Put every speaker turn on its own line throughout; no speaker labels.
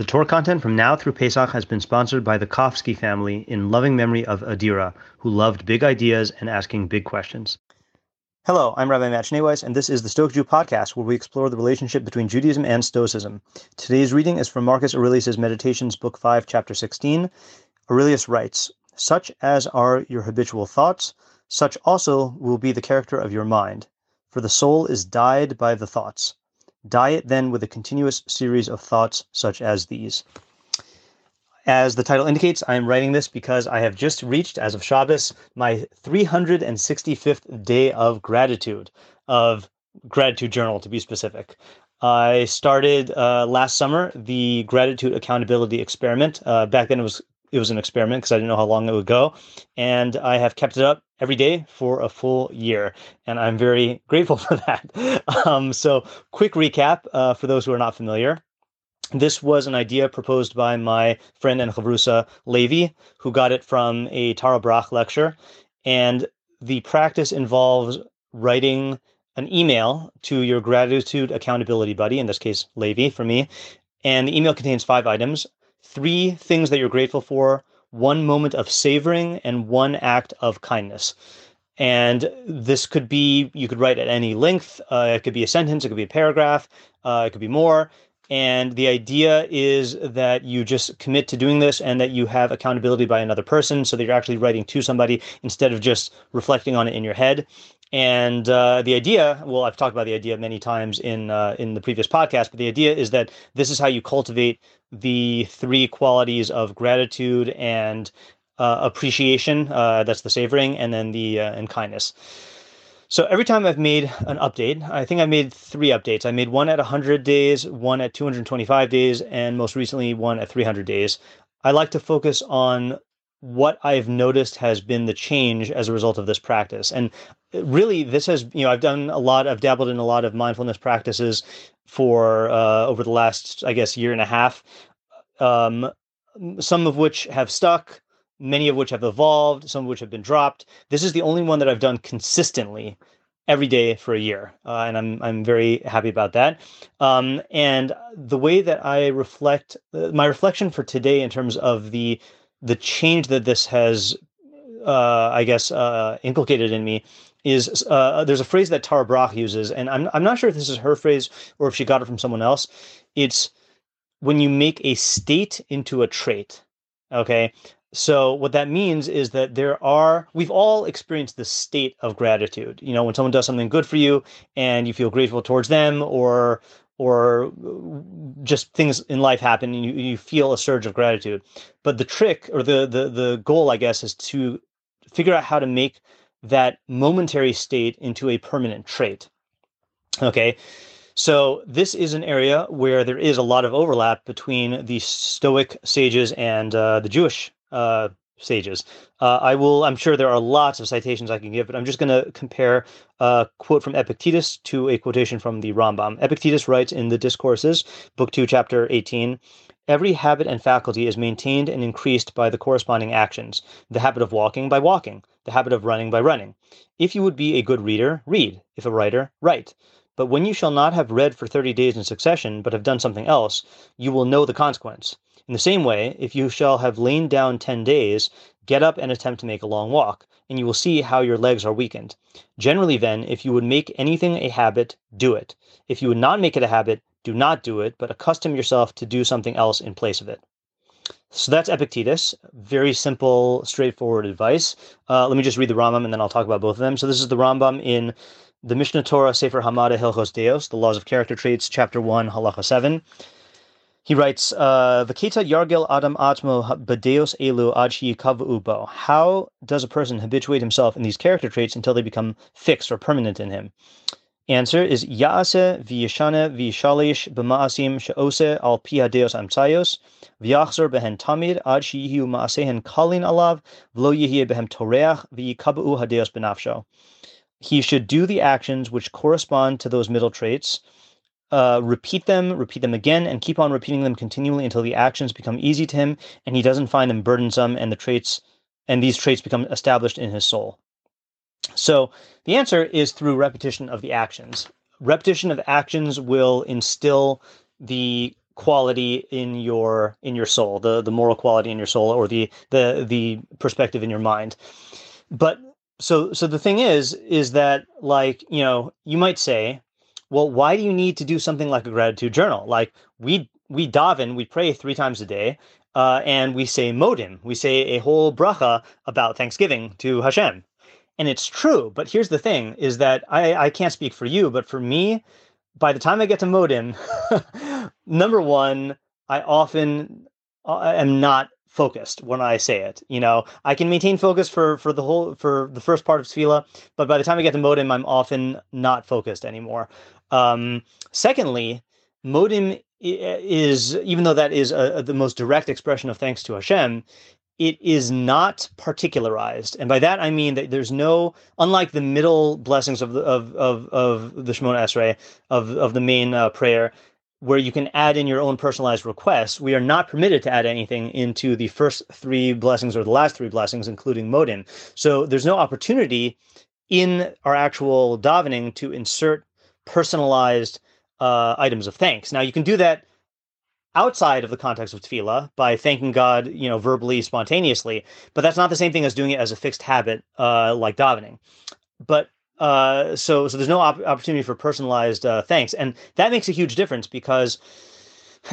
The Torah content from now through Pesach has been sponsored by the Kofsky family in loving memory of Adira, who loved big ideas and asking big questions. Hello, I'm Rabbi Matt Schneeweiss, and this is the Stoic Jew podcast, where we explore the relationship between Judaism and Stoicism. Today's reading is from Marcus Aurelius' Meditations, Book 5, Chapter 16. Aurelius writes, Such as are your habitual thoughts, such also will be the character of your mind, for the soul is dyed by the thoughts. Dye it then with a continuous series of thoughts such as these. As the title indicates, I am writing this because I have just reached, as of Shabbos, my 365th day of gratitude, of gratitude journal to be specific. I started uh, last summer the gratitude accountability experiment. Uh, back then it was it was an experiment because I didn't know how long it would go, and I have kept it up every day for a full year, and I'm very grateful for that. Um, so, quick recap uh, for those who are not familiar. This was an idea proposed by my friend and chavrusa Levy, who got it from a Tara Brach lecture, and the practice involves writing an email to your gratitude accountability buddy, in this case Levy for me, and the email contains five items: three things that you're grateful for, one moment of savoring and one act of kindness. And this could be, you could write at any length. Uh, it could be a sentence, it could be a paragraph, uh, it could be more. And the idea is that you just commit to doing this and that you have accountability by another person so that you're actually writing to somebody instead of just reflecting on it in your head. And uh, the idea, well, I've talked about the idea many times in uh, in the previous podcast, but the idea is that this is how you cultivate the three qualities of gratitude and uh, appreciation. Uh, that's the savoring, and then the uh, and kindness. So every time I've made an update, I think I made three updates. I made one at 100 days, one at 225 days, and most recently one at 300 days. I like to focus on what I've noticed has been the change as a result of this practice. And really, this has, you know, I've done a lot, I've dabbled in a lot of mindfulness practices for uh, over the last, I guess, year and a half, um, some of which have stuck, many of which have evolved, some of which have been dropped. This is the only one that I've done consistently every day for a year, uh, and I'm I'm very happy about that. Um, and the way that I reflect, uh, my reflection for today in terms of the the change that this has, uh, I guess, uh, inculcated in me is uh, there's a phrase that Tara Brach uses, and I'm I'm not sure if this is her phrase or if she got it from someone else. It's when you make a state into a trait. Okay. So what that means is that there are we've all experienced the state of gratitude. You know, when someone does something good for you and you feel grateful towards them or or just things in life happen and you, you feel a surge of gratitude. But the trick or the, the the goal, I guess, is to figure out how to make that momentary state into a permanent trait. Okay. So this is an area where there is a lot of overlap between the Stoic sages and uh, the Jewish uh, sages. Uh, I will. I'm sure there are lots of citations I can give, but I'm just going to compare a quote from Epictetus to a quotation from the Rambam. Epictetus writes in the Discourses, Book Two, Chapter 18. Every habit and faculty is maintained and increased by the corresponding actions. The habit of walking by walking, the habit of running by running. If you would be a good reader, read. If a writer, write. But when you shall not have read for thirty days in succession, but have done something else, you will know the consequence. In the same way, if you shall have lain down ten days, get up and attempt to make a long walk, and you will see how your legs are weakened. Generally, then, if you would make anything a habit, do it. If you would not make it a habit, do not do it, but accustom yourself to do something else in place of it. So that's Epictetus. Very simple, straightforward advice. Uh, let me just read the Rambam and then I'll talk about both of them. So this is the Rambam in the Mishneh Torah Sefer Hamada Hilchos Deos, the Laws of Character Traits, Chapter 1, Halacha 7. He writes, uh, "V'keta yargel adam atmo b'deos elu ad ubo." How does a person habituate himself in these character traits until they become fixed or permanent in him? Answer is Yaase v'yishane v'yishalish b'ma'asim she'ose al pi deos amtzayos v'yachzor behen tamid ad sheyihu ma'asehen kalin alav v'lo yihye behem toreach v'yikabu hadeos benafsho. He should do the actions which correspond to those middle traits uh, repeat them, repeat them again, and keep on repeating them continually until the actions become easy to him and he doesn't find them burdensome and the traits and these traits become established in his soul. So the answer is through repetition of the actions. Repetition of actions will instill the quality in your in your soul, the the moral quality in your soul, or the the the perspective in your mind. But so so the thing is is that like you know you might say, well, why do you need to do something like a gratitude journal? Like we we daven, we pray three times a day, uh, and we say modim, we say a whole bracha about Thanksgiving to Hashem. And it's true, but here's the thing: is that I, I can't speak for you, but for me, by the time I get to modim, number one, I often uh, am not focused when I say it. You know, I can maintain focus for for the whole for the first part of tefillah, but by the time I get to modim, I'm often not focused anymore. Um, secondly, modim is even though that is a, the most direct expression of thanks to Hashem, it is not particularized, and by that I mean that there's no, unlike the middle blessings of the of of, of the Shemona Esrei of of the main uh, prayer, where you can add in your own personalized requests. We are not permitted to add anything into the first three blessings or the last three blessings, including modim. So there's no opportunity in our actual davening to insert personalized uh, items of thanks. Now you can do that outside of the context of tefillah by thanking God, you know, verbally, spontaneously, but that's not the same thing as doing it as a fixed habit, uh, like davening. But uh, so so there's no op- opportunity for personalized uh, thanks, and that makes a huge difference because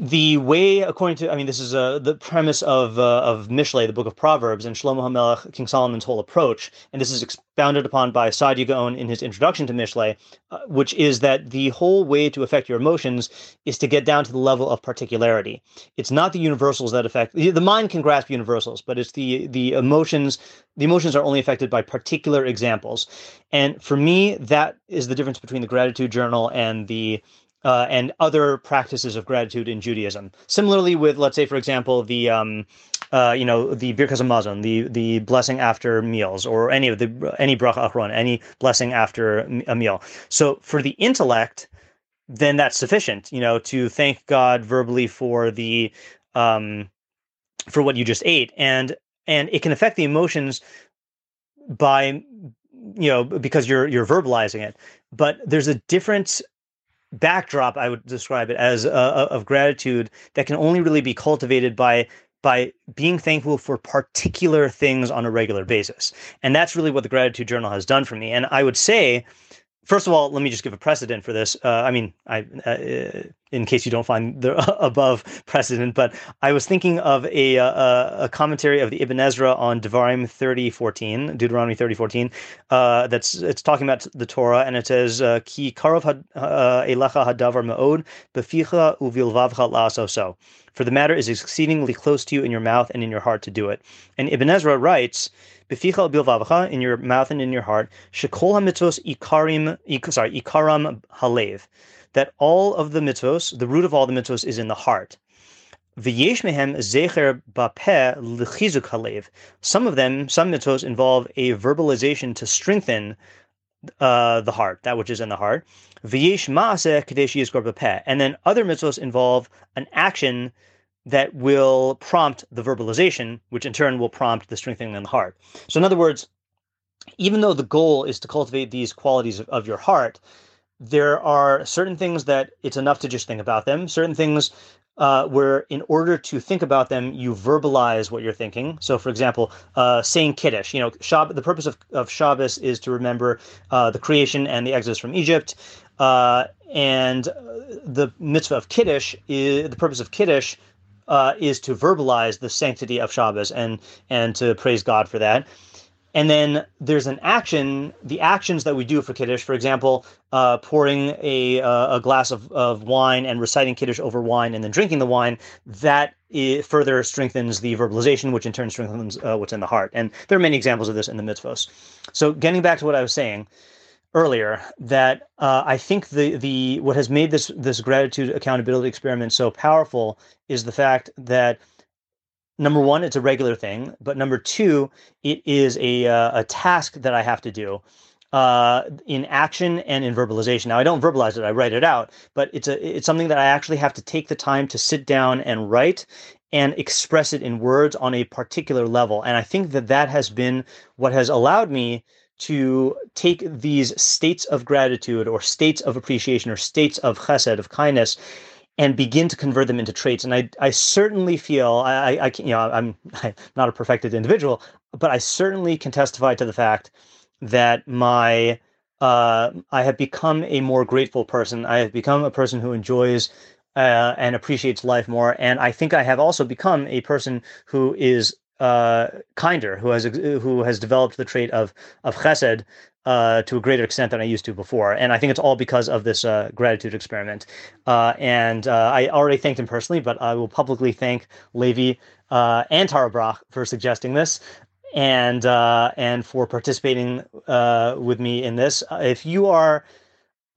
the way, according to, I mean, this is uh, the premise of uh, of Mishlei, the book of Proverbs, and Shlomo HaMelech, King Solomon's whole approach, and this is expounded upon by Saadia Gaon in his introduction to Mishlei, uh, which is that the whole way to affect your emotions is to get down to the level of particularity. It's not the universals that affect the mind can grasp universals, but it's the the emotions. The emotions are only affected by particular examples, and for me, that is the difference between the gratitude journal and the uh, and other practices of gratitude in Judaism. Similarly, with let's say, for example, the um, uh, you know the birkas hamazon, the the blessing after meals, or any of the any bracha achron, any blessing after a meal. So for the intellect, then that's sufficient, you know, to thank God verbally for the um, for what you just ate, and and it can affect the emotions by you know because you're you're verbalizing it but there's a different backdrop i would describe it as uh, uh, of gratitude that can only really be cultivated by by being thankful for particular things on a regular basis and that's really what the gratitude journal has done for me and i would say first of all, let me just give a precedent for this. Uh, I mean, I, uh, in case you don't find the above precedent, but I was thinking of a, a, a commentary of the Ibn Ezra on Devarim thirty fourteen, Deuteronomy thirty fourteen. Uh, that's it's talking about the Torah, and it says, uh, "Ki karov uh, elecha hadavar meod beficha uvilvavcha laso For the matter is exceedingly close to you in your mouth and in your heart to do it. And Ibn Ezra writes beficha in your mouth and in your heart, shekol hamitzvos ikarim, sorry, ikaram halev, that all of the mitzvos, the root of all the mitzvos, is in the heart. Some of them, some mitzvos, involve a verbalization to strengthen uh, the heart, that which is in the heart. And then other mitzvos involve an action that will prompt the verbalization, which in turn will prompt the strengthening in the heart. So, in other words, even though the goal is to cultivate these qualities of, of your heart, there are certain things that it's enough to just think about them, certain things uh, where in order to think about them, you verbalize what you're thinking. So, for example, uh, saying Kiddush, you know, Shab- the purpose of, of Shabbos is to remember uh, the creation and the exodus from Egypt. Uh, and the mitzvah of Kiddush, is, the purpose of Kiddush uh, is to verbalize the sanctity of Shabbos and and to praise God for that. And then there's an action, the actions that we do for Kiddush, for example, uh, pouring a, uh, a glass of, of wine and reciting Kiddush over wine and then drinking the wine, that further strengthens the verbalization, which in turn strengthens uh, what's in the heart. And there are many examples of this in the mitzvos. So getting back to what I was saying, earlier that uh, I think the the what has made this this gratitude accountability experiment so powerful is the fact that number one, it's a regular thing, but number two, it is a uh, a task that I have to do uh, in action and in verbalization. Now I don't verbalize it; I write it out. But it's a it's something that I actually have to take the time to sit down and write and express it in words on a particular level. And I think that that has been what has allowed me to take these states of gratitude or states of appreciation or states of chesed, of kindness, and begin to convert them into traits. And I, I certainly feel I, I, you know, I'm, I'm not a perfected individual, but I certainly can testify to the fact that my uh, I have become a more grateful person. I have become a person who enjoys uh, and appreciates life more. And I think I have also become a person who is uh, kinder, who has who has developed the trait of of chesed uh, to a greater extent than I used to before. And I think it's all because of this uh, gratitude experiment. Uh, and uh, I already thanked him personally, but I will publicly thank Levi uh, and Tara Brach for suggesting this and and for participating with me in this. If you are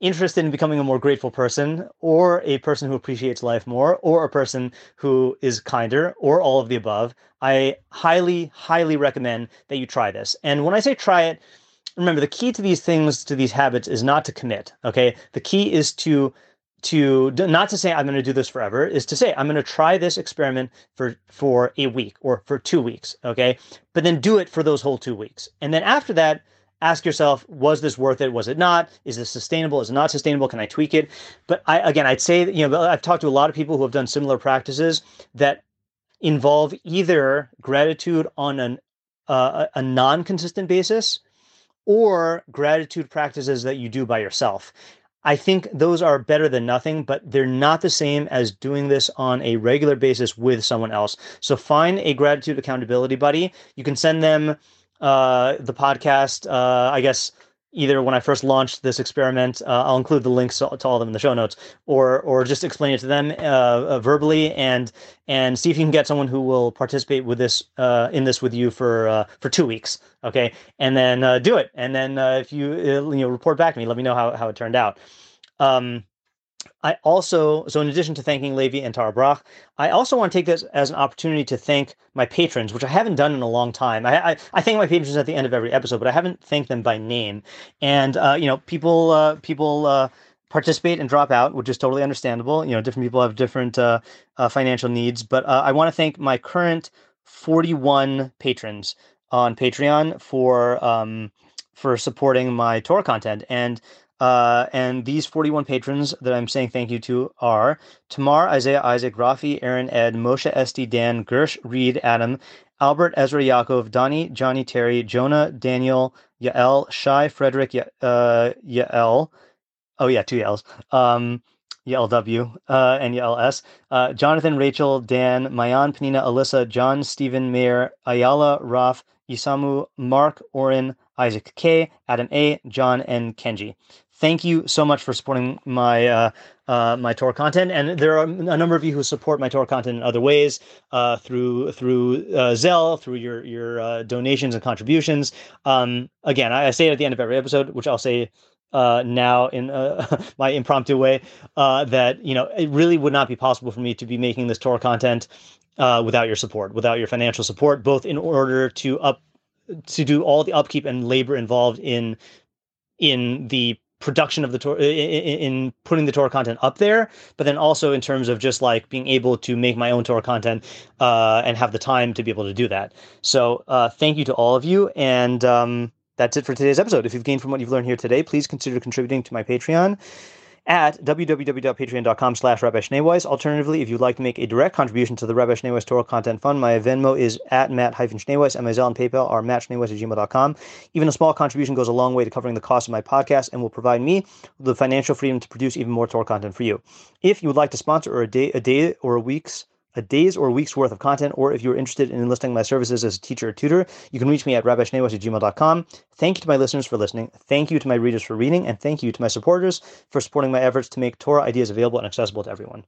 interested in becoming a more grateful person or a person who appreciates life more or a person who is kinder or all of the above i highly highly recommend that you try this. And when i say try it remember the key to these things to these habits is not to commit okay? The key is to to not to say i'm going to do this forever is to say i'm going to try this experiment for for a week or for 2 weeks okay? But then do it for those whole 2 weeks. And then after that ask yourself, was this worth it? Was it not? Is this sustainable? Is it not sustainable? Can I tweak it? But I, again, I'd say that, you know, I've talked to a lot of people who have done similar practices that involve either gratitude on an, uh, a non-consistent basis or gratitude practices that you do by yourself. I think those are better than nothing, but they're not the same as doing this on a regular basis with someone else. So find a gratitude accountability buddy. You can send them uh, the podcast. Uh, I guess either when I first launched this experiment, uh, I'll include the links to, all of them in the show notes, or or just explain it to them uh, uh, verbally and and see if you can get someone who will participate with this uh, in this with you for uh, for two weeks, okay, and then uh, do it, and then if you you know report back to me, let me know how how it turned out. Um, I also, so in addition to thanking Levi and Tara Brach, I also want to take this as an opportunity to thank my patrons, which I haven't done in a long time. I, I, I thank my patrons at the end of every episode, but I haven't thanked them by name. And uh, you know, people uh, people uh, participate and drop out, which is totally understandable. You know, different people have different uh, uh, financial needs, but uh, I want to thank my current 41 patrons on Patreon for um, for supporting my Torah content and. Uh, and these 41 patrons that I'm saying thank you to are Tamar, Isaiah, Isaac, Rafi, Aaron, Ed, Moshe, Esty, Dan, Gersh, Reed, Adam, Albert, Ezra, Yaakov, Donnie, Johnny, Terry, Jonah, Daniel, Yael, Shai, Frederick, ya- uh, Yael. Oh, yeah, two Yaels. Um, YLW uh, and YLS. Uh, Jonathan, Rachel, Dan, Mayan, Panina, Alyssa, John, Stephen, Mayer, Ayala, Raf, Isamu, Mark, Oren, Isaac K, Adam A, John, and Kenji thank you so much for supporting my uh, uh, my Torah content. And there are a number of you who support my Torah content in other ways uh, through through uh, Zelle, through your your uh, donations and contributions. Um, again, I, I, say it at the end of every episode, which I'll say. Uh, now, in my impromptu way, that you know, it really would not be possible for me to be making this Torah content without your support, without your financial support, both in order to up to do all the upkeep and labor involved in in the production of the Torah in, in, putting the Torah content up there, but then also in terms of just like being able to make my own Torah content uh, and have the time to be able to do that. So uh, thank you to all of you, and um, that's it for today's episode. If you've gained from what you've learned here today, please consider contributing to my Patreon at www.patreon.com slash Rabbi. Alternatively, if you'd like to make a direct contribution to the Rabbi Schneeweiss Torah Content Fund, my Venmo is at matt-schneeweiss, and my Zelle and PayPal are mattschneeweiss at gmail.com. Even a small contribution goes a long way to covering the cost of my podcast and will provide me the financial freedom to produce even more Torah content for you. If you would like to sponsor a day, a day or a week's a day's or week's worth of content, or if you're interested in enlisting my services as a teacher or tutor, you can reach me at rabbischneeweiss at gmail.com. Thank you to my listeners for listening. Thank you to my readers for reading, and thank you to my supporters for supporting my efforts to make Torah ideas available and accessible to everyone.